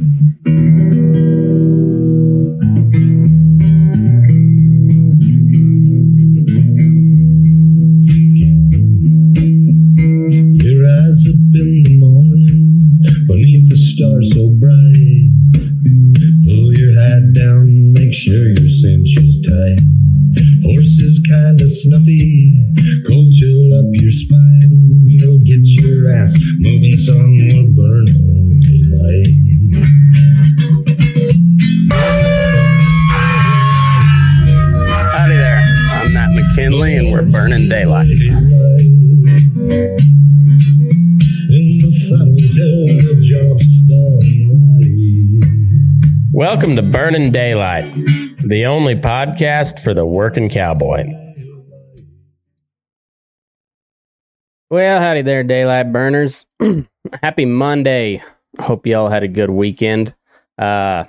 Mm-hmm. Only podcast for the working cowboy. Well, howdy there, daylight burners. Happy Monday. Hope you all had a good weekend. Uh,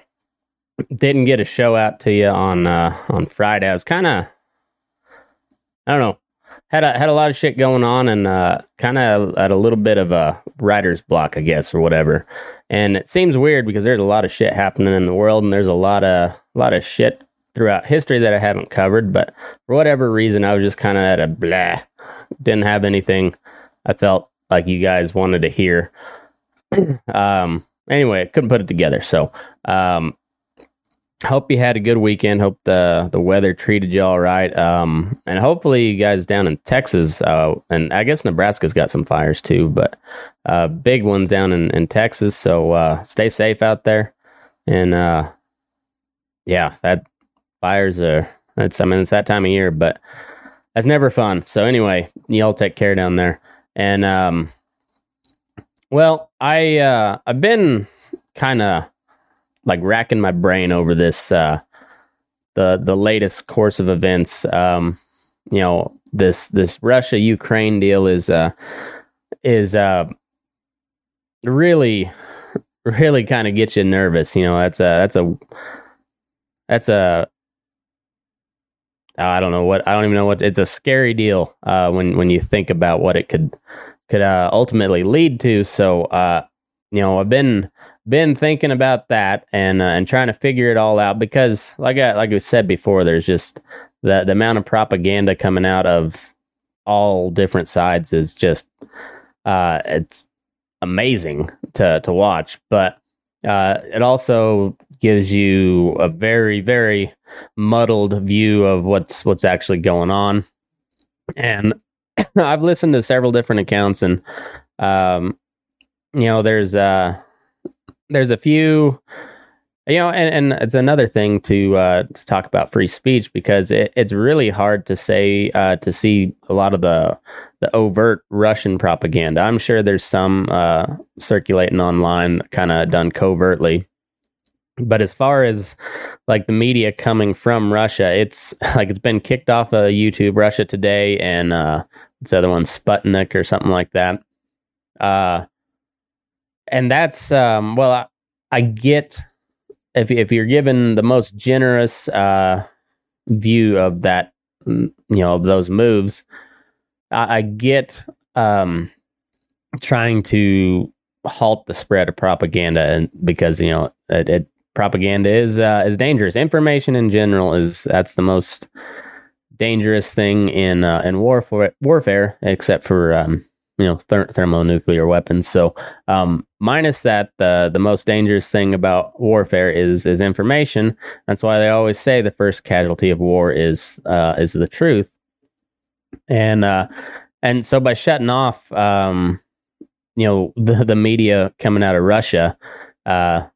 didn't get a show out to you on uh, on Friday. I was kind of, I don't know, had a had a lot of shit going on, and uh, kind of at a little bit of a writer's block, I guess, or whatever. And it seems weird because there's a lot of shit happening in the world, and there's a lot of a lot of shit throughout history that I haven't covered. But for whatever reason, I was just kind of at a blah. Didn't have anything I felt like you guys wanted to hear. um. Anyway, I couldn't put it together. So, um, hope you had a good weekend. Hope the the weather treated you all right. Um, and hopefully you guys down in Texas, uh, and I guess Nebraska's got some fires too, but uh, big ones down in, in Texas. So uh, stay safe out there. And uh, yeah, that fires are. It's I mean it's that time of year, but that's never fun. So anyway, y'all take care down there. And um, well, I uh, I've been kind of like racking my brain over this uh the the latest course of events um you know this this Russia Ukraine deal is uh is uh really really kind of gets you nervous you know that's a that's a that's a I don't know what I don't even know what it's a scary deal uh when when you think about what it could could uh ultimately lead to. So uh you know I've been been thinking about that and uh, and trying to figure it all out because like I like I said before, there's just the the amount of propaganda coming out of all different sides is just uh it's amazing to to watch, but uh it also gives you a very very muddled view of what's what's actually going on. And I've listened to several different accounts and um you know there's uh there's a few you know and, and it's another thing to uh to talk about free speech because it, it's really hard to say uh to see a lot of the the overt russian propaganda i'm sure there's some uh circulating online kind of done covertly but as far as like the media coming from russia it's like it's been kicked off of youtube russia today and uh this other one sputnik or something like that. Uh and that's um well I, I get if if you're given the most generous uh view of that mm, you know of those moves I, I get um trying to halt the spread of propaganda and because you know it, it propaganda is uh, is dangerous information in general is that's the most dangerous thing in uh, in warfare warfare except for um you know ther- thermonuclear weapons. So um, minus that, the the most dangerous thing about warfare is is information. That's why they always say the first casualty of war is uh, is the truth. And uh, and so by shutting off, um, you know, the the media coming out of Russia, uh,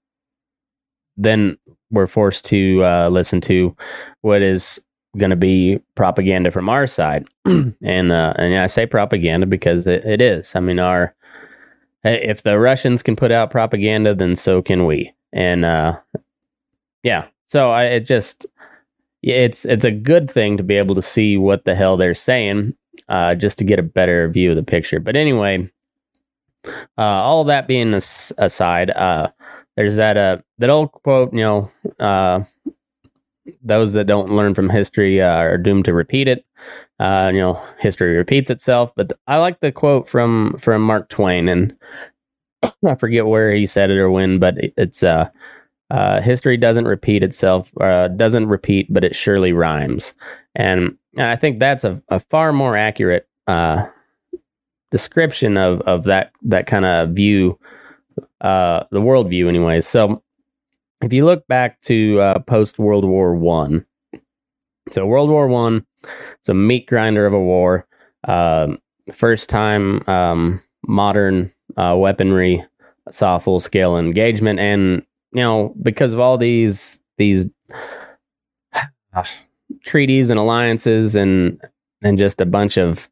then we're forced to uh, listen to what is going to be propaganda from our side, and uh, and I say propaganda because it, it is. I mean, our if the Russians can put out propaganda, then so can we. And uh, yeah, so I it just it's it's a good thing to be able to see what the hell they're saying, uh, just to get a better view of the picture. But anyway, uh, all that being as- aside, uh, there's that uh that old quote, you know, uh, those that don't learn from history uh, are doomed to repeat it. Uh, you know, history repeats itself. But I like the quote from from Mark Twain, and I forget where he said it or when, but it's uh, uh, history doesn't repeat itself, uh, doesn't repeat, but it surely rhymes. And I think that's a, a far more accurate uh, description of, of that that kind of view, uh, the world view, anyways. So if you look back to uh, post World War One, so World War One, it's a meat grinder of a war. Um, first time um, modern uh, weaponry saw full scale engagement, and you know because of all these these treaties and alliances and and just a bunch of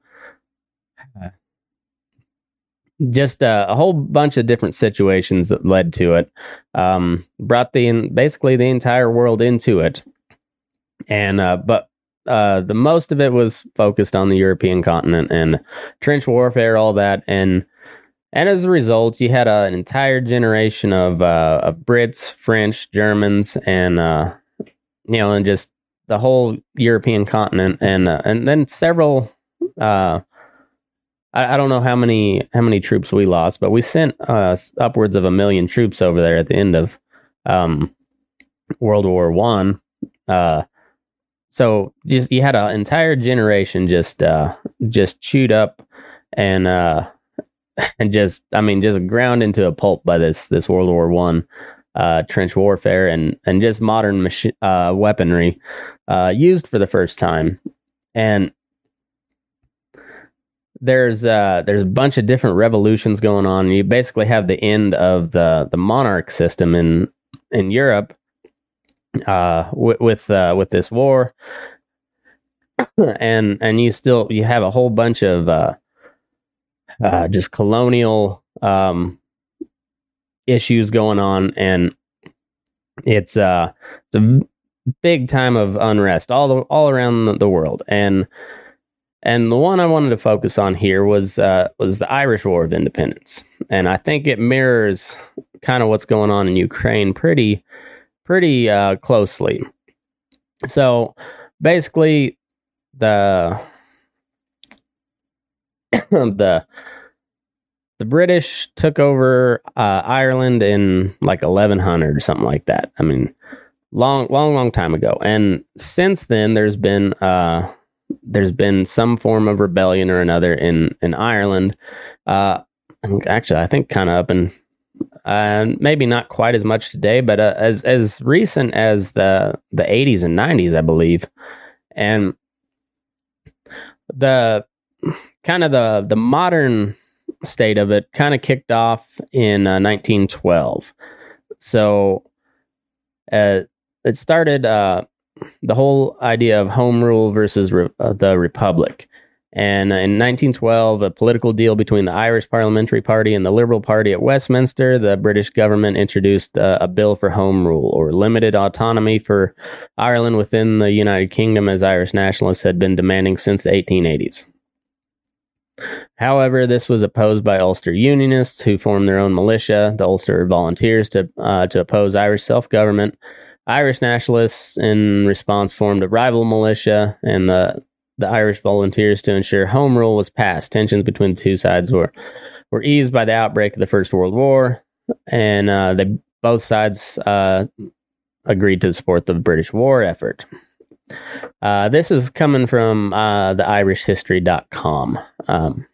just a, a, whole bunch of different situations that led to it um, brought the basically the entire world into it and uh, but uh, the most of it was focused on the European continent and trench warfare, all that, and and as a result, you had an entire generation of, uh, of Brits, French, Germans, and uh, you know, and just the whole European continent, and uh, and then several. Uh, I, I, don't know how many how many troops we lost, but we sent uh, upwards of a million troops over there at the end of um, World War One. so just you had an entire generation just just chewed up and and just I mean just ground into a pulp by this this World War One uh, trench warfare and and just modern machi- uh, weaponry uh, used for the first time and there's uh there's a bunch of different revolutions going on. You basically have the end of the the monarch system in in Europe uh with with, uh, with this war. And and you still you have a whole bunch of uh uh, just colonial um, issues going on, and it's uh, it's a big time of unrest all the, all around the world, and and the one I wanted to focus on here was uh, was the Irish War of Independence, and I think it mirrors kind of what's going on in Ukraine pretty pretty uh, closely. So basically, the the the British took over uh, Ireland in like 1100 or something like that. I mean, long, long, long time ago. And since then, there's been uh, there's been some form of rebellion or another in in Ireland. Uh, actually, I think kind of up in uh, maybe not quite as much today, but uh, as as recent as the the 80s and 90s, I believe. And the kind of the the modern state of it kind of kicked off in uh, 1912. So uh, it started uh, the whole idea of home rule versus re- uh, the republic. And in 1912, a political deal between the Irish Parliamentary Party and the Liberal Party at Westminster, the British government introduced uh, a bill for home rule or limited autonomy for Ireland within the United Kingdom, as Irish nationalists had been demanding since the 1880s. However, this was opposed by Ulster Unionists who formed their own militia, the Ulster Volunteers, to uh, to oppose Irish self government. Irish nationalists, in response, formed a rival militia, and the the Irish Volunteers to ensure home rule was passed. Tensions between the two sides were were eased by the outbreak of the First World War, and uh, they both sides uh, agreed to support the British war effort. Uh, this is coming from uh, the irishhistory.com. Um,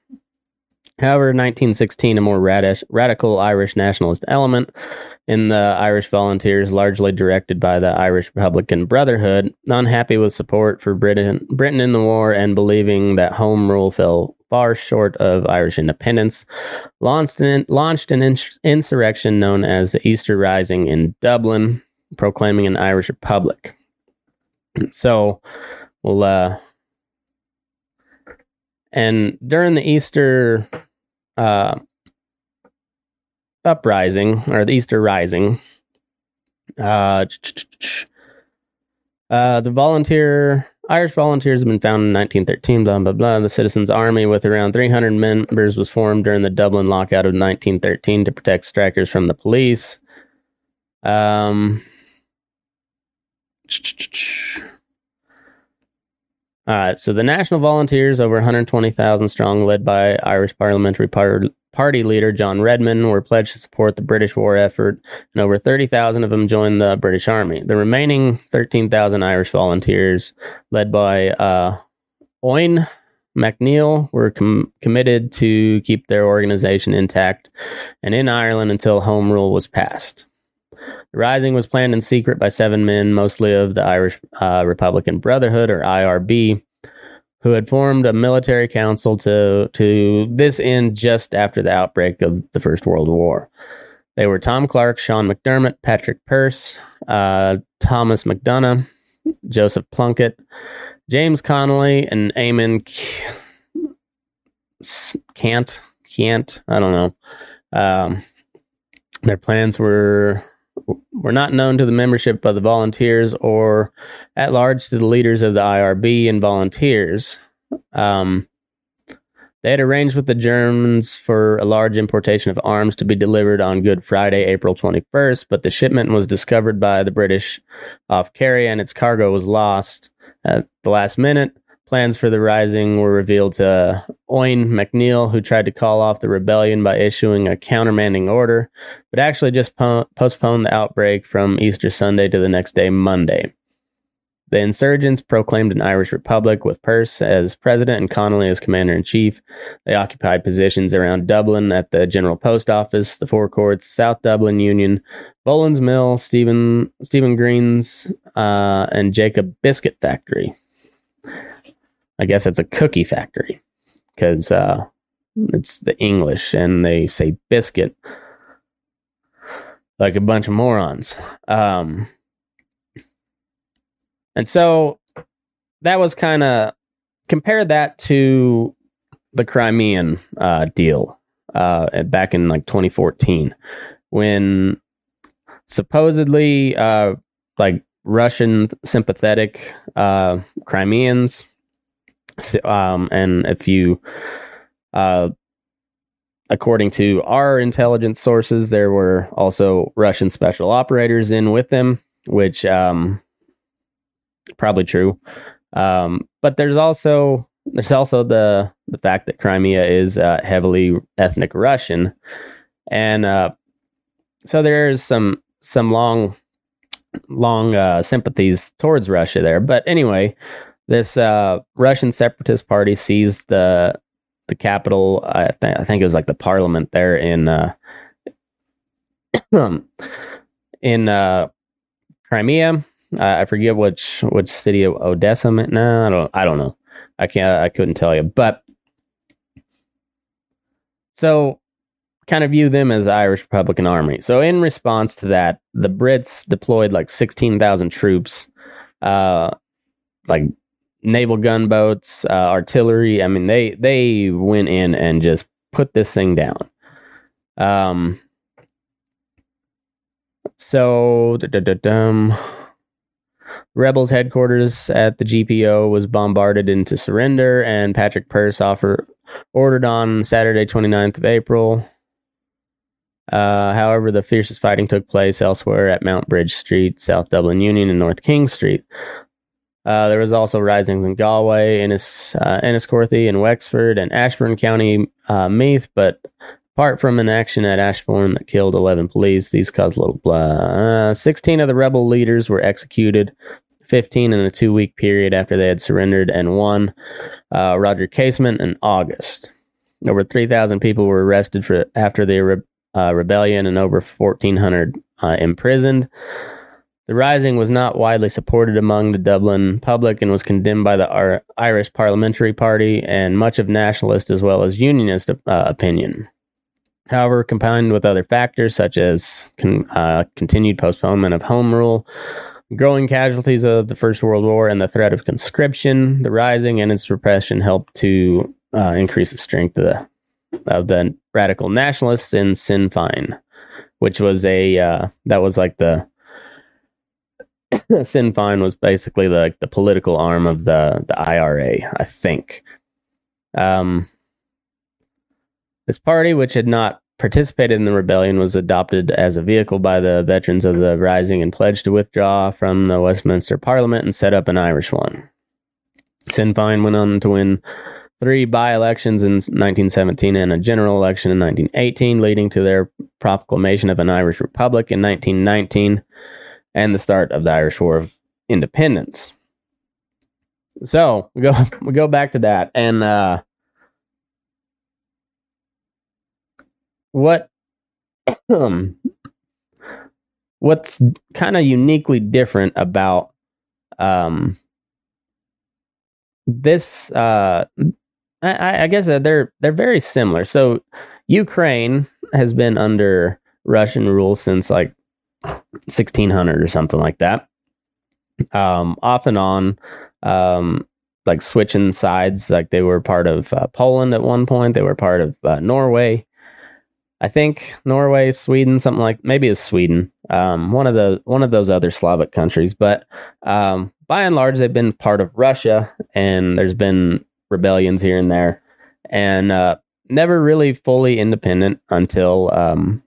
however, 1916, a more radish, radical Irish nationalist element in the Irish Volunteers, largely directed by the Irish Republican Brotherhood, unhappy with support for Britain, Britain in the war and believing that home rule fell far short of Irish independence, launched an, launched an insurrection known as the Easter Rising in Dublin, proclaiming an Irish Republic. So we'll uh and during the Easter uh uprising or the Easter rising, uh uh the volunteer Irish volunteers have been founded in 1913, blah, blah, blah. The Citizens Army, with around 300 members, was formed during the Dublin lockout of 1913 to protect strikers from the police. Um, all right, so the National Volunteers, over 120,000 strong, led by Irish Parliamentary Par- party leader, John Redmond, were pledged to support the British war effort, and over 30,000 of them joined the British Army. The remaining 13,000 Irish volunteers, led by uh, MacNeill, were com- committed to keep their organization intact and in Ireland until Home Rule was passed. The rising was planned in secret by seven men, mostly of the Irish uh, Republican Brotherhood, or IRB, who had formed a military council to to this end just after the outbreak of the First World War. They were Tom Clarke, Sean McDermott, Patrick Pearse, uh, Thomas MacDonagh, Joseph Plunkett, James Connolly, and Eamon Cant. Cant, I don't know. Um, their plans were were not known to the membership of the volunteers or at large to the leaders of the IRB and volunteers. Um, they had arranged with the Germans for a large importation of arms to be delivered on Good Friday, April 21st, but the shipment was discovered by the British off Kerry and its cargo was lost at the last minute. Plans for the rising were revealed to Eoin MacNeill, who tried to call off the rebellion by issuing a countermanding order, but actually just po- postponed the outbreak from Easter Sunday to the next day, Monday. The insurgents proclaimed an Irish Republic with Pearse as president and Connolly as commander in chief. They occupied positions around Dublin at the General Post Office, the Four Courts, South Dublin Union, Boland's Mill, Stephen Stephen Green's, uh, and Jacob Biscuit Factory. I guess it's a cookie factory because uh, it's the English and they say biscuit like a bunch of morons. Um, and so that was kind of compare that to the Crimean uh, deal uh, back in like 2014 when supposedly uh, like Russian sympathetic uh, Crimeans um, and if you, uh, according to our intelligence sources, there were also Russian special operators in with them, which um, probably true. Um, but there's also there's also the the fact that Crimea is uh, heavily ethnic Russian, and uh, so there's some some long long uh, sympathies towards Russia there. But anyway, this uh, Russian separatist party seized the the capital. I, th- I think it was like the parliament there in uh, in uh, Crimea. I forget which which city of Odessa. No, I don't. I don't know. I can't. I couldn't tell you. But so kind of view them as Irish Republican Army. So in response to that, the Brits deployed like sixteen thousand troops, uh, like naval gunboats, uh, artillery. I mean, they they went in and just put this thing down. Um. So, da-da-da-dum. Rebels headquarters at the GPO was bombarded into surrender, and Patrick Pearse offer, ordered on Saturday, 29th of April. Uh, however, the fiercest fighting took place elsewhere at Mount Bridge Street, South Dublin Union, and North King Street. Uh, there was also risings in Galway, Ennis, uh, Enniscorthy, and Wexford, and Ashbourne County, uh, Meath. But apart from an action at Ashbourne that killed 11 police, these caused little blood. Uh, 16 of the rebel leaders were executed, 15 in a two week period after they had surrendered, and one, uh, Roger Casement, in August. Over 3,000 people were arrested for after the re- uh, rebellion, and over 1,400 uh, imprisoned. The rising was not widely supported among the Dublin public and was condemned by the Ar- Irish Parliamentary Party and much of nationalist as well as unionist uh, opinion. However, combined with other factors such as con- uh, continued postponement of Home Rule, growing casualties of the First World War, and the threat of conscription, the rising and its repression helped to uh, increase the strength of the, of the radical nationalists in Sinn Féin, which was a uh, that was like the Sinn Féin was basically the the political arm of the the IRA, I think. Um, this party, which had not participated in the rebellion, was adopted as a vehicle by the veterans of the Rising and pledged to withdraw from the Westminster Parliament and set up an Irish one. Sinn Féin went on to win three by elections in 1917 and a general election in 1918, leading to their proclamation of an Irish Republic in 1919 and the start of the Irish War of Independence. So we go we go back to that and uh, what um, what's kind of uniquely different about um, this uh, I, I guess they're they're very similar. So Ukraine has been under Russian rule since like 1600 or something like that. Um, off and on, um, like switching sides. Like they were part of uh, Poland at one point. They were part of uh, Norway. I think Norway, Sweden, something like maybe it's Sweden. Um, one of the one of those other Slavic countries. But um, by and large, they've been part of Russia, and there's been rebellions here and there, and uh, never really fully independent until um,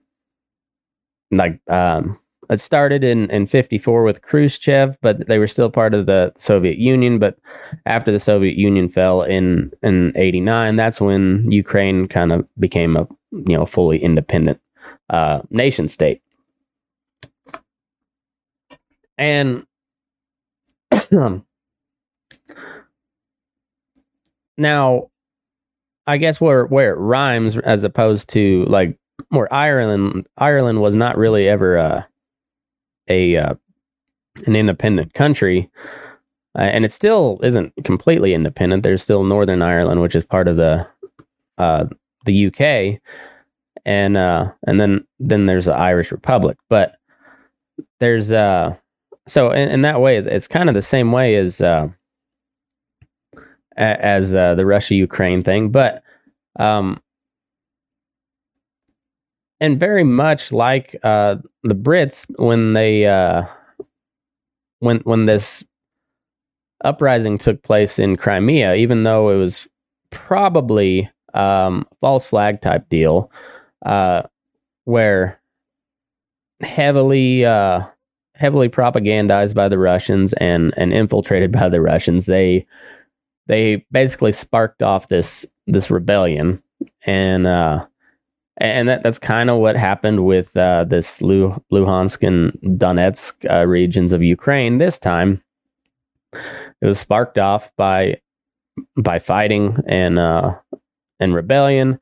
like um, it started in in 54 with Khrushchev, but they were still part of the Soviet Union. But after the Soviet Union fell in in 89, that's when Ukraine kind of became a you know fully independent uh, nation state. And now I guess where where it rhymes as opposed to like where Ireland Ireland was not really ever a a uh, an independent country, uh, and it still isn't completely independent. There's still Northern Ireland, which is part of the uh, the UK, and uh, and then then there's the Irish Republic. But there's uh so in, in that way, it's kind of the same way as uh, as uh, the Russia Ukraine thing, but um, and very much like uh, the Brits when they uh, when when this uprising took place in Crimea, even though it was probably um, false flag type deal, uh, where heavily uh, heavily propagandized by the Russians and and infiltrated by the Russians, they they basically sparked off this this rebellion. And uh and that, that's kind of what happened with uh, this Luhansk and Donetsk uh, regions of Ukraine this time. It was sparked off by by fighting and uh, and rebellion,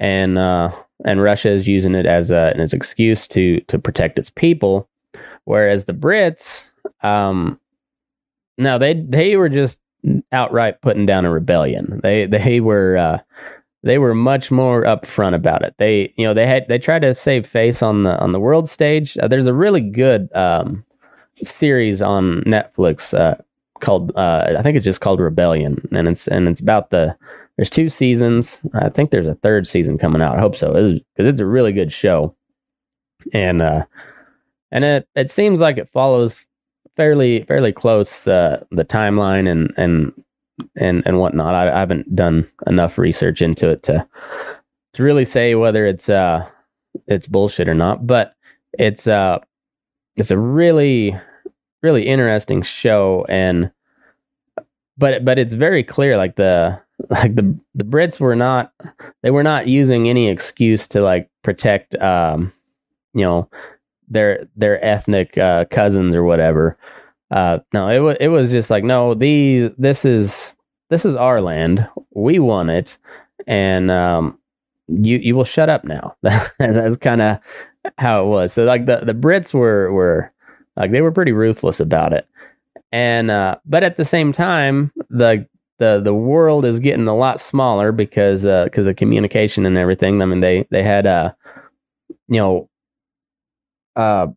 and uh, and Russia is using it as a as an excuse to to protect its people, whereas the Brits, um, no, they they were just outright putting down a rebellion. They they were uh, they were much more upfront about it. They you know they had they tried to save face on the on the world stage. Uh, there's a really good um, series on Netflix uh, called uh, I think it's just called Rebellion, and it's and it's about the there's two seasons. I think there's a third season coming out. I hope so because it's, it's a really good show, and uh, and it it seems like it follows fairly fairly close the the timeline and and and and whatnot. I, I haven't done enough research into it to to really say whether it's uh it's bullshit or not, but it's uh it's a really really interesting show and but but it's very clear like the like the the Brits were not they were not using any excuse to like protect um you know their their ethnic uh, cousins or whatever. Uh, no, it was it was just like no, the this is this is our land. We won it, and um, you you will shut up now. That's kind of how it was. So like the the Brits were were like they were pretty ruthless about it, and uh, but at the same time the the the world is getting a lot smaller because uh because uh, of communication and everything. I mean they they had uh you know uh,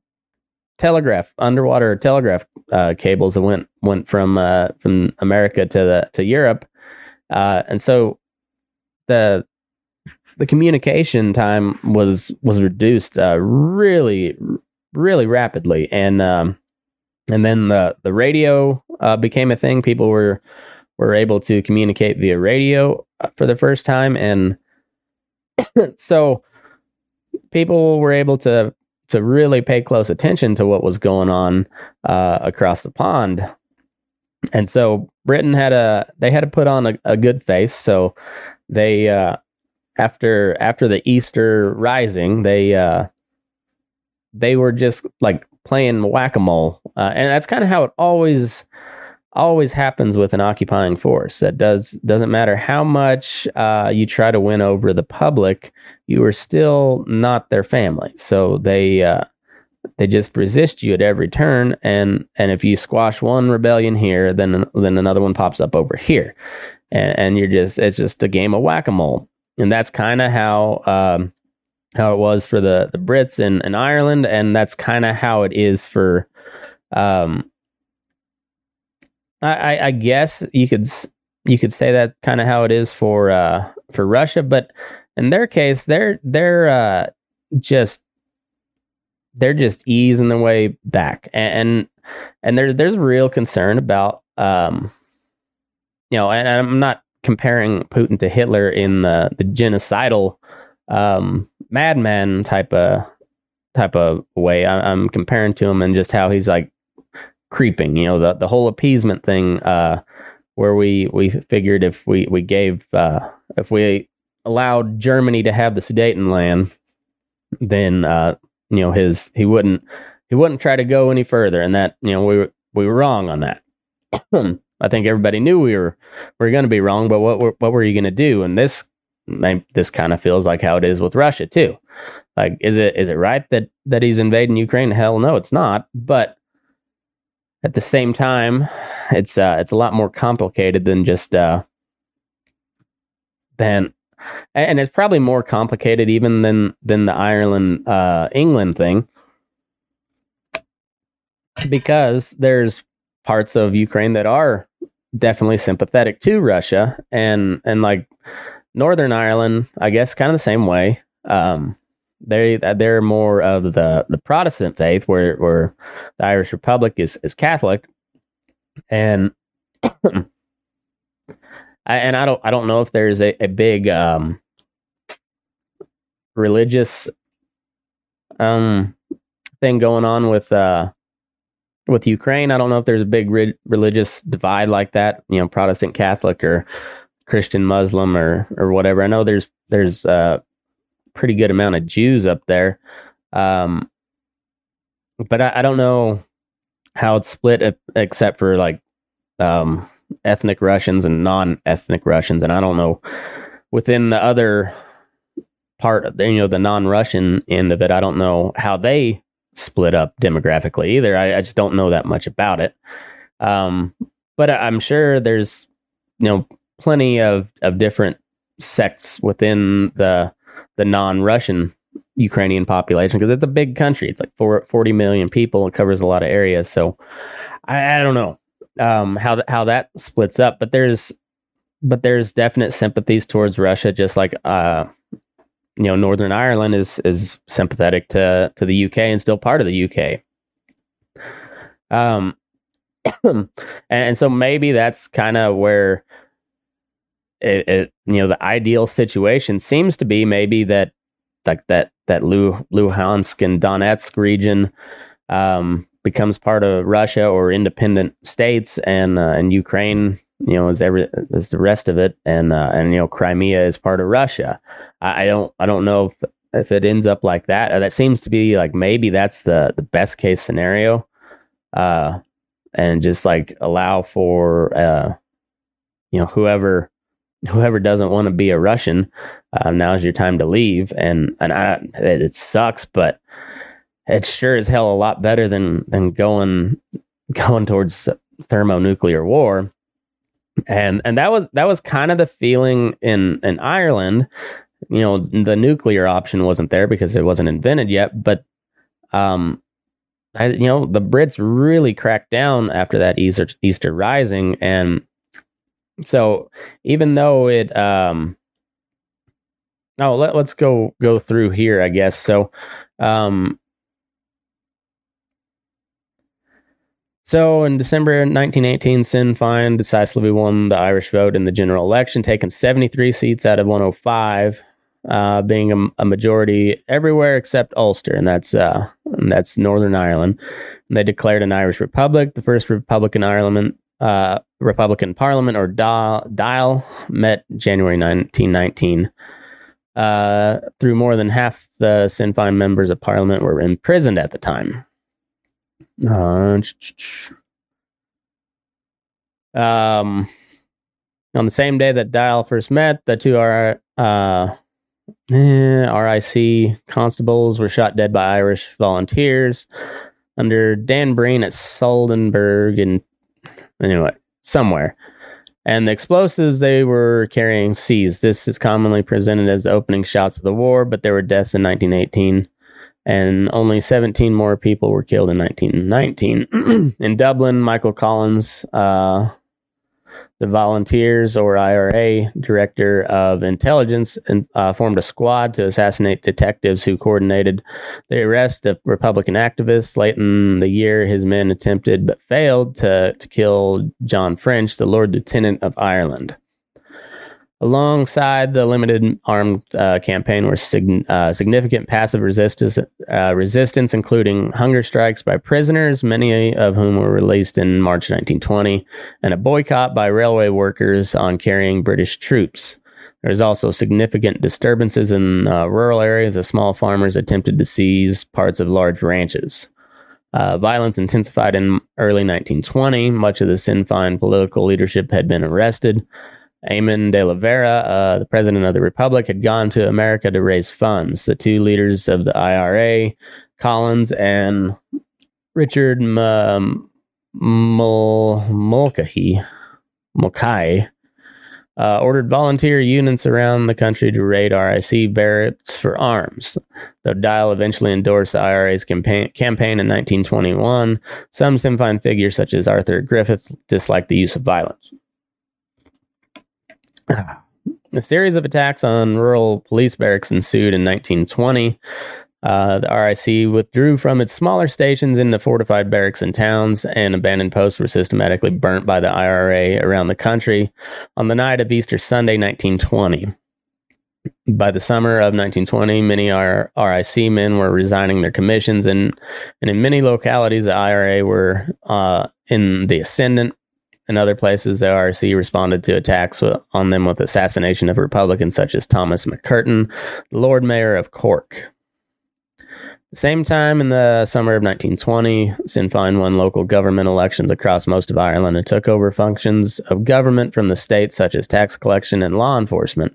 telegraph underwater telegraph uh, cables that went went from uh, from America to the to Europe, uh, and so the the communication time was was reduced uh, really really rapidly, and um, and then the the radio uh, became a thing. People were were able to communicate via radio uh, for the first time, and so people were able to to really pay close attention to what was going on uh, across the pond. And so Britain had a they had to put on a, a good face, so they uh, after after the Easter Rising, they uh, they were just like playing whack a mole, uh, and that's kind of how it always always happens with an occupying force. That does doesn't matter how much uh, you try to win over the public, you are still not their family. So they uh, they just resist you at every turn, and and if you squash one rebellion here, then then another one pops up over here, and, and you're just it's just a game of whack a mole, and that's kind of how. Um, how it was for the, the Brits in, in Ireland, and that's kind of how it is for um, I, I guess you could you could say that kind of how it is for uh, for Russia, but in their case, they're they're uh, just they're just easing their way back, and and there's there's real concern about um, you know, and I'm not comparing Putin to Hitler in the the genocidal um, madman type of type of way. I, am comparing to him and just how he's like creeping. You know, the the whole appeasement thing, uh, where we we figured if we we gave uh, if we allowed Germany to have the Sudetenland, then uh, you know his he wouldn't he wouldn't try to go any further, and that you know we were we were wrong on that. I think everybody knew we were we were going to be wrong, but what were, what were you going to do? And this this kind of feels like how it is with Russia too. Like, is it is it right that that he's invading Ukraine? Hell no, it's not. But at the same time, it's uh, it's a lot more complicated than just uh, than, and it's probably more complicated even than than the Ireland uh, England thing, because there's parts of Ukraine that are definitely sympathetic to Russia, and and like Northern Ireland, I guess, kind of the same way. Um, they they're more of the the Protestant faith, where where the Irish Republic is is Catholic, and I, and I don't I don't know if there's a, a big um, religious um thing going on with uh with Ukraine. I don't know if there's a big re- religious divide like that, you know, Protestant Catholic or Christian Muslim or or whatever. I know there's there's uh pretty good amount of Jews up there. Um, but I, I don't know how it's split except for like um, ethnic Russians and non-ethnic Russians, and I don't know within the other part, you know, the non-Russian end of it. I don't know how they split up demographically either. I, I just don't know that much about it. Um, but I'm sure there's you know plenty of of different sects within the the non-Russian Ukrainian population because it's a big country. It's like four, 40 million people. It covers a lot of areas. So I, I don't know um, how th- how that splits up, but there's but there's definite sympathies towards Russia, just like uh, you know Northern Ireland is is sympathetic to to the UK and still part of the UK. Um, and, and so maybe that's kind of where it, it, you know the ideal situation seems to be maybe that like that that Luhansk and Donetsk region um, becomes part of Russia or independent states, and uh, and Ukraine, you know, is every is the rest of it, and uh, and you know Crimea is part of Russia. I, I don't I don't know if if it ends up like that. Uh, that seems to be like maybe that's the the best case scenario, uh, and just like allow for uh, you know whoever whoever doesn't want to be a Russian, uh, now's your time to leave. And and I, it sucks, but it's sure as hell a lot better than than going going towards thermonuclear war. And and that was that was kind of the feeling in in Ireland. You know, the nuclear option wasn't there because it wasn't invented yet, but um I, you know, the Brits really cracked down after that Easter Easter Rising, and so even though it um oh let, let's go go through here i guess so um so in December 1918, Sinn Féin decisively won the Irish vote in the general election, taking 73 seats out of 105, uh, being a, a, majority everywhere except Ulster, and that's uh, and that's Northern Ireland. And they declared an Irish Republic, the first republic in Ireland, uh, Republican Parliament, or Dial, met January 1919. Uh, through more than half the Sinn Féin members of Parliament were imprisoned at the time. Uh, um, on the same day that Dial first met, the two are uh, eh, RIC constables were shot dead by Irish volunteers under Dan Breen at Soldenberg and anyway, somewhere. And the explosives they were carrying seized. This is commonly presented as the opening shots of the war, but there were deaths in 1918, and only 17 more people were killed in 1919. in Dublin, Michael Collins, uh, the Volunteers or IRA director of intelligence and uh, formed a squad to assassinate detectives who coordinated the arrest of Republican activists. Late in the year, his men attempted but failed to, to kill John French, the Lord Lieutenant of Ireland. Alongside the limited armed uh, campaign were sig- uh, significant passive resistance, uh, resistance, including hunger strikes by prisoners, many of whom were released in March 1920, and a boycott by railway workers on carrying British troops. There was also significant disturbances in uh, rural areas as small farmers attempted to seize parts of large ranches. Uh, violence intensified in early 1920. Much of the Sinn Féin political leadership had been arrested. Eamon de la Vera, uh, the president of the republic, had gone to America to raise funds. The two leaders of the IRA, Collins and Richard M- Mulcahy, Mulcahy uh, ordered volunteer units around the country to raid RIC barracks for arms. Though Dial eventually endorsed the IRA's campaign, campaign in 1921, some Sinn Féin figures such as Arthur Griffiths disliked the use of violence. A series of attacks on rural police barracks ensued in 1920. Uh, the RIC withdrew from its smaller stations into fortified barracks and towns, and abandoned posts were systematically burnt by the IRA around the country on the night of Easter Sunday, 1920. By the summer of 1920, many RIC men were resigning their commissions, and, and in many localities, the IRA were uh, in the ascendant. In other places, the RIC responded to attacks on them with assassination of Republicans such as Thomas MacCurtain, the Lord Mayor of Cork. The same time in the summer of 1920, Sinn Féin won local government elections across most of Ireland and took over functions of government from the state, such as tax collection and law enforcement.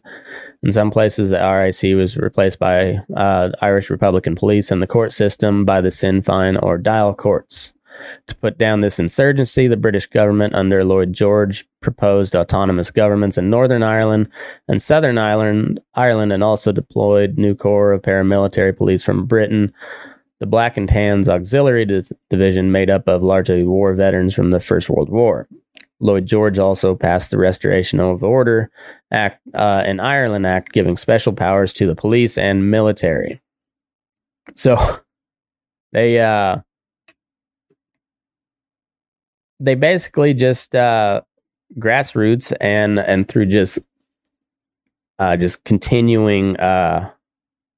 In some places, the RIC was replaced by uh, Irish Republican police and the court system by the Sinn Féin or Dial courts. To put down this insurgency, the British government under Lloyd George proposed autonomous governments in Northern Ireland and Southern Ireland, Ireland and also deployed new corps of paramilitary police from Britain. The Black and Tans Auxiliary Division, made up of largely war veterans from the First World War. Lloyd George also passed the Restoration of Order Act, uh, an Ireland Act, giving special powers to the police and military. So they uh, they basically just uh, grassroots and and through just uh, just continuing uh,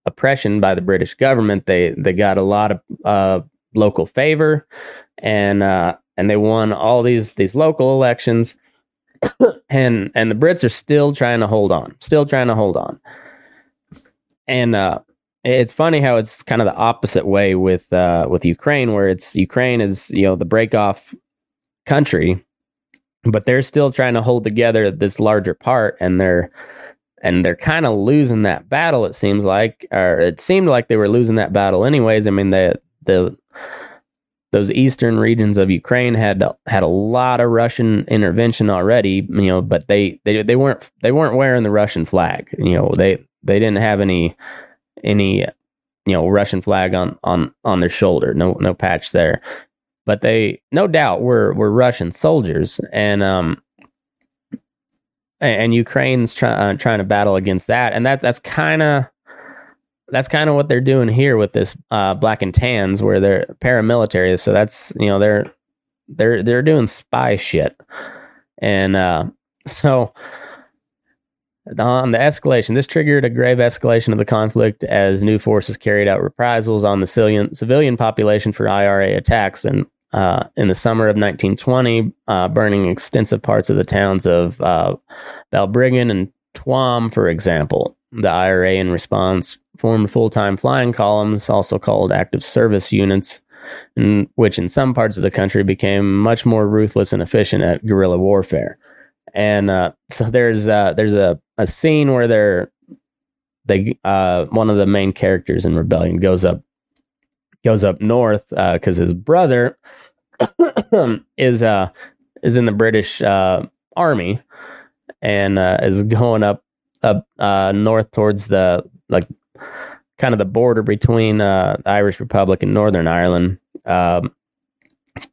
oppression by the British government, they they got a lot of local favor, and uh, and they won all these these local elections, and and the Brits are still trying to hold on, still trying to hold on, and uh, it's funny how it's kind of the opposite way with uh, with Ukraine, where it's Ukraine is you know the break off country, but they're still trying to hold together this larger part, and they're and they're kind of losing that battle. It seems like, or it seemed like they were losing that battle anyways. I mean, the the those eastern regions of Ukraine had had a lot of Russian intervention already, you know, but they they they weren't they weren't wearing the Russian flag. You know, they they didn't have any any you know Russian flag on on on their shoulder. No no patch there but they no doubt were were Russian soldiers, and um, and Ukraine's trying uh, trying to battle against that, and that that's kind of that's kind of what they're doing here with this uh, black and tans, where they're paramilitary. So that's you know they're they're they're doing spy shit, and uh, so on the escalation, this triggered a grave escalation of the conflict as new forces carried out reprisals on the civilian, civilian population for IRA attacks. And uh, in the summer of 1920, uh, burning extensive parts of the towns of uh, Balbriggan and Tuam, for example. The IRA, in response, formed full time flying columns, also called active service units, in, which in some parts of the country became much more ruthless and efficient at guerrilla warfare. And uh, so there's uh, there's a, a scene where they're they one of the main characters in Rebellion goes up goes up north because uh, his brother is uh is in the British uh, army and uh, is going up up uh, north towards the like kind of the border between uh, the Irish Republic and Northern Ireland um,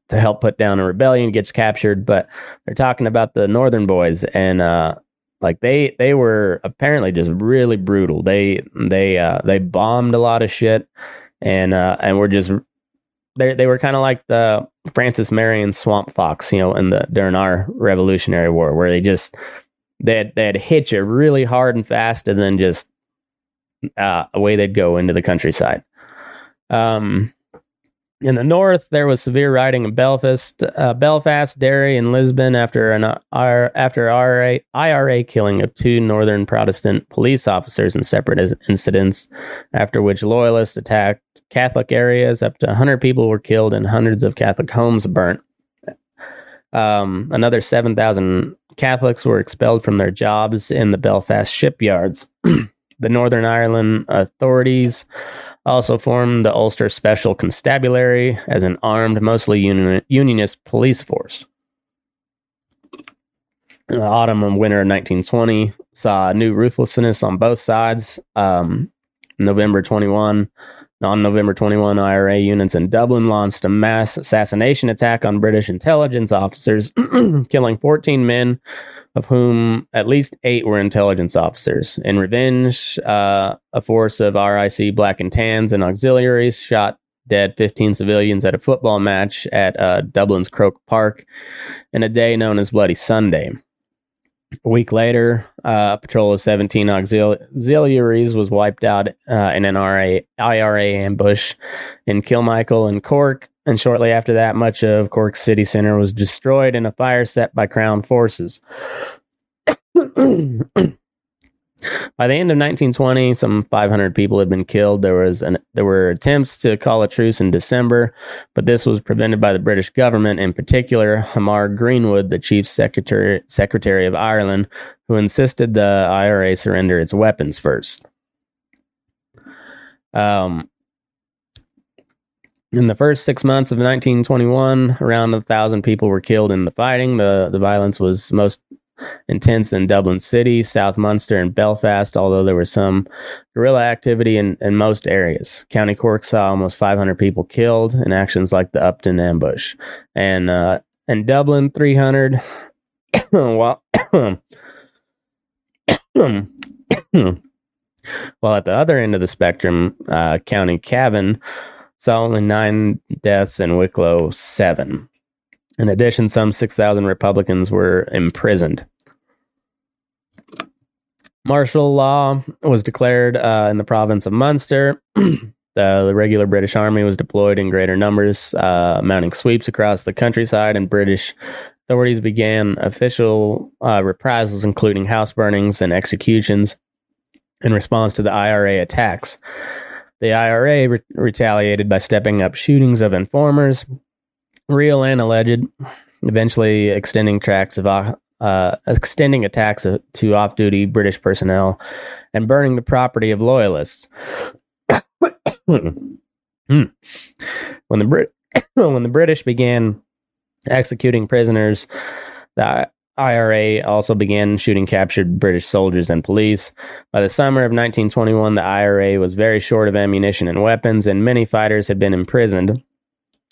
to help put down a rebellion. Gets captured, but they're talking about the Northern boys and uh, like they they were apparently just really brutal. They they uh, they bombed a lot of shit and uh, and were just they they were kind of like the Francis Marion Swamp Fox, you know, in the during our Revolutionary War, where they just they'd they'd hit you really hard and fast, and then just uh, away they'd go into the countryside. Um, in the north, there was severe rioting in Belfast, uh, Belfast, Derry, and Lisburn after an uh, after IRA, IRA killing of two northern Protestant police officers in separate incidents, after which loyalists attacked Catholic areas. Up to 100 people were killed and hundreds of Catholic homes burnt. Um, another 7,000 Catholics were expelled from their jobs in the Belfast shipyards. the Northern Ireland authorities also formed the Ulster Special Constabulary as an armed, mostly union, unionist police force. In the autumn and winter of 1920 saw new ruthlessness on both sides. Um, November 21, on November 21, IRA units in Dublin launched a mass assassination attack on British intelligence officers, killing 14 men of whom at least eight were intelligence officers. In revenge, uh, a force of RIC Black and Tans and auxiliaries shot dead 15 civilians at a football match at uh, Dublin's Croke Park in a day known as Bloody Sunday. A week later, uh, a patrol of 17 auxiliaries was wiped out uh, in an RA, IRA ambush in Kilmichael and Cork. And shortly after that, much of Cork city center was destroyed in a fire set by Crown forces. By the end of 1920, some 500 people had been killed. There was an, there were attempts to call a truce in December, but this was prevented by the British government, in particular Hamar Greenwood, the chief secretary secretary of Ireland, who insisted the IRA surrender its weapons first. Um, in the first six months of 1921, around a thousand people were killed in the fighting. the The violence was most intense in Dublin City, South Munster, and Belfast, although there was some guerrilla activity in, in most areas. County Cork saw almost 500 people killed in actions like the Upton ambush. And uh, in Dublin, 300. while, while at the other end of the spectrum, uh, County Cavan saw only nine deaths and Wicklow, seven. In addition, some 6,000 Republicans were imprisoned. Martial law was declared uh, in the province of Munster. the, the, regular British army was deployed in greater numbers, uh, mounting sweeps across the countryside, and British authorities began official uh, reprisals, including house burnings and executions, in response to the IRA attacks. The IRA re- retaliated by stepping up shootings of informers, real and alleged, eventually extending tracks of uh, extending attacks to off-duty British personnel and burning the property of loyalists. Hmm. When the Brit- when the British began executing prisoners, the IRA also began shooting captured British soldiers and police. By the summer of 1921, the IRA was very short of ammunition and weapons, and many fighters had been imprisoned.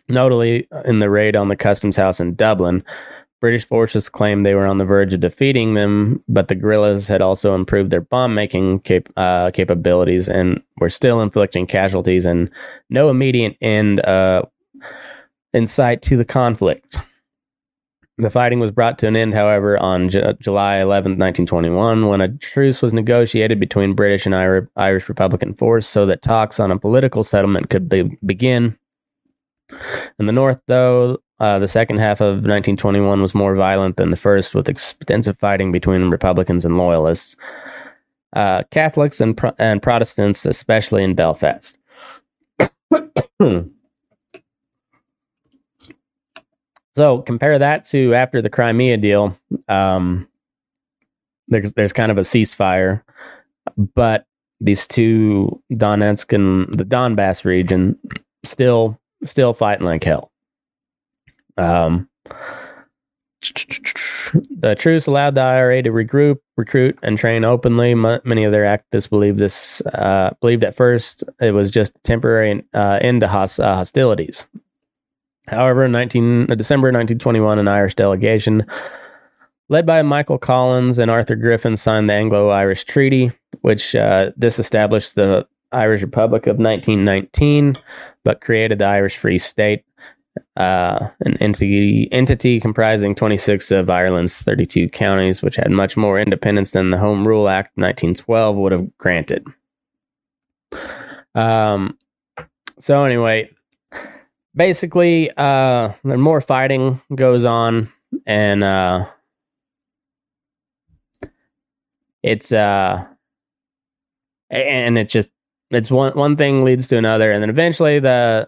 Notably, in the raid on the customs house in Dublin, British forces claimed they were on the verge of defeating them, but the guerrillas had also improved their bomb making cap- uh, capabilities and were still inflicting casualties and no immediate end uh, in sight to the conflict. The fighting was brought to an end, however, on J- July 11, 1921, when a truce was negotiated between British and Irish Republican force so that talks on a political settlement could be- begin In the north, though, uh, the second half of 1921 was more violent than the first, with extensive fighting between Republicans and Loyalists, uh, Catholics and, Pro- and Protestants, especially in Belfast. so compare that to after the Crimea deal. Um, there's there's kind of a ceasefire, but these two Donetsk and the Donbass region still still fighting like hell. Um, the truce allowed the IRA to regroup, recruit, and train openly. M- many of their activists believed this. Uh, believed at first it was just a temporary uh, end to uh, hostilities. However, in 19 uh, December 1921, an Irish delegation led by Michael Collins and Arthur Griffith signed the Anglo-Irish Treaty, which uh, disestablished the Irish Republic of 1919, but created the Irish Free State, uh, an entity, entity comprising 26 of Ireland's 32 counties, which had much more independence than the Home Rule Act 1912 would have granted. Um, so anyway, basically, uh, more fighting goes on, and uh, it's uh, and it just it's one one thing leads to another, and then eventually the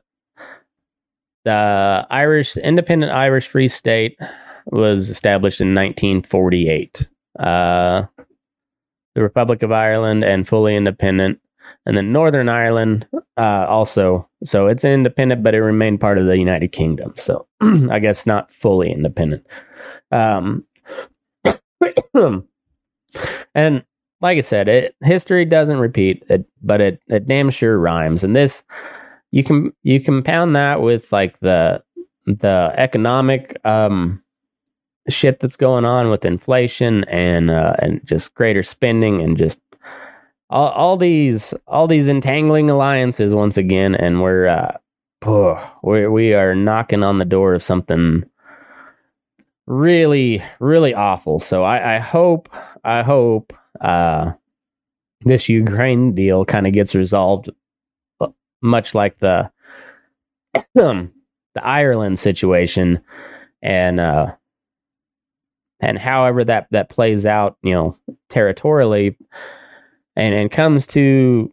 the Irish independent Irish Free State was established in 1948. Uh, the Republic of Ireland and fully independent, and then Northern Ireland uh, also. So it's independent, but it remained part of the United Kingdom. So I guess not fully independent. Um, and like I said, it history doesn't repeat, it, but it it damn sure rhymes. And this you can you compound that with like the the economic um shit that's going on with inflation and uh, and just greater spending and just all, all these all these entangling alliances once again. And we're uh we we are knocking on the door of something really really awful. So i i hope i hope uh this ukraine deal kind of gets resolved uh, much like the the ireland situation and uh and however that that plays out you know territorially and and comes to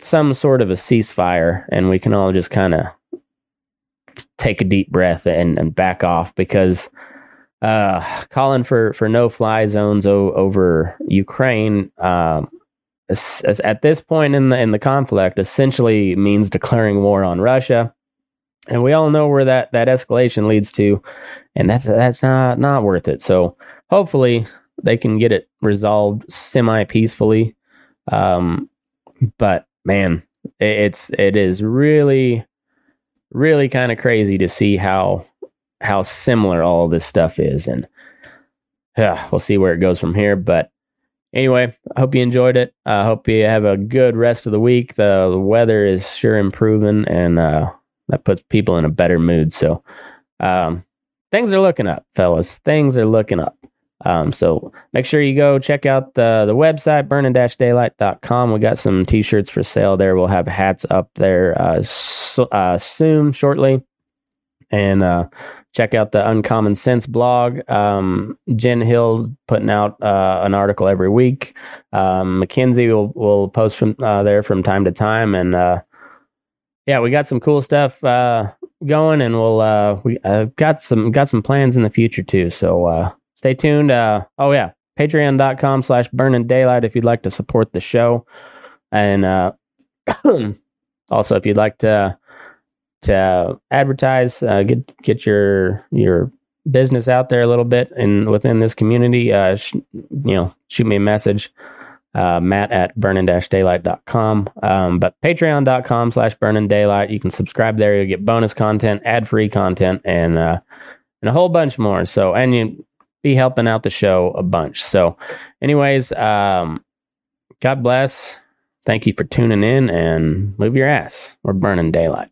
some sort of a ceasefire and we can all just kind of take a deep breath and, and back off because uh, calling for, for no fly zones o- over Ukraine um, at this point in the in the conflict essentially means declaring war on Russia, and we all know where that, that escalation leads to, and that's that's not not worth it. So hopefully they can get it resolved semi peacefully. Um, but man, it, it's it is really really kind of crazy to see how how similar all this stuff is, and yeah, we'll see where it goes from here. But anyway, I hope you enjoyed it. I hope you have a good rest of the week. The, the weather is sure improving, and uh, that puts people in a better mood. So um, things are looking up, fellas. Things are looking up. Um, so make sure you go check out the the website burning-daylight.com. We got some t-shirts for sale there. We'll have hats up there uh, so, uh, soon, shortly, and uh, check out the Uncommon Sense blog. Um, Jen Hill putting out uh, an article every week. Um, Mackenzie will will post from uh, there from time to time, and uh, yeah, we got some cool stuff going, and we'll we got some got some plans in the future too. So stay tuned. Uh, oh yeah, patreon.com slash burning daylight if you'd like to support the show. And uh, also if you'd like to to advertise, uh, get get your your business out there a little bit and within this community, uh, sh- you know, shoot me a message. Uh, Matt at burning-daylight.com. Um, but patreon.com slash burning daylight. You can subscribe there. You'll get bonus content, ad free content, and, uh, and a whole bunch more. So, and you, be helping out the show a bunch. So, anyways, um, God bless. Thank you for tuning in and move your ass. We're burning daylight.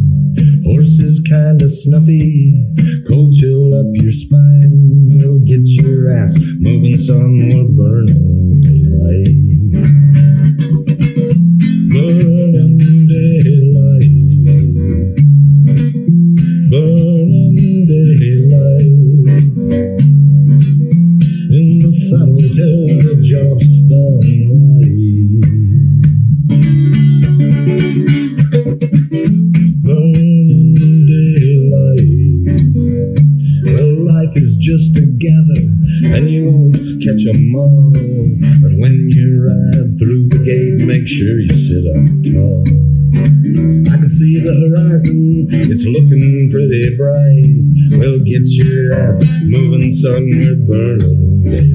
Horses kinda snuffy, cold chill up your spine. You'll get your ass moving, sun will burn on daylight. Burn sun, we're burning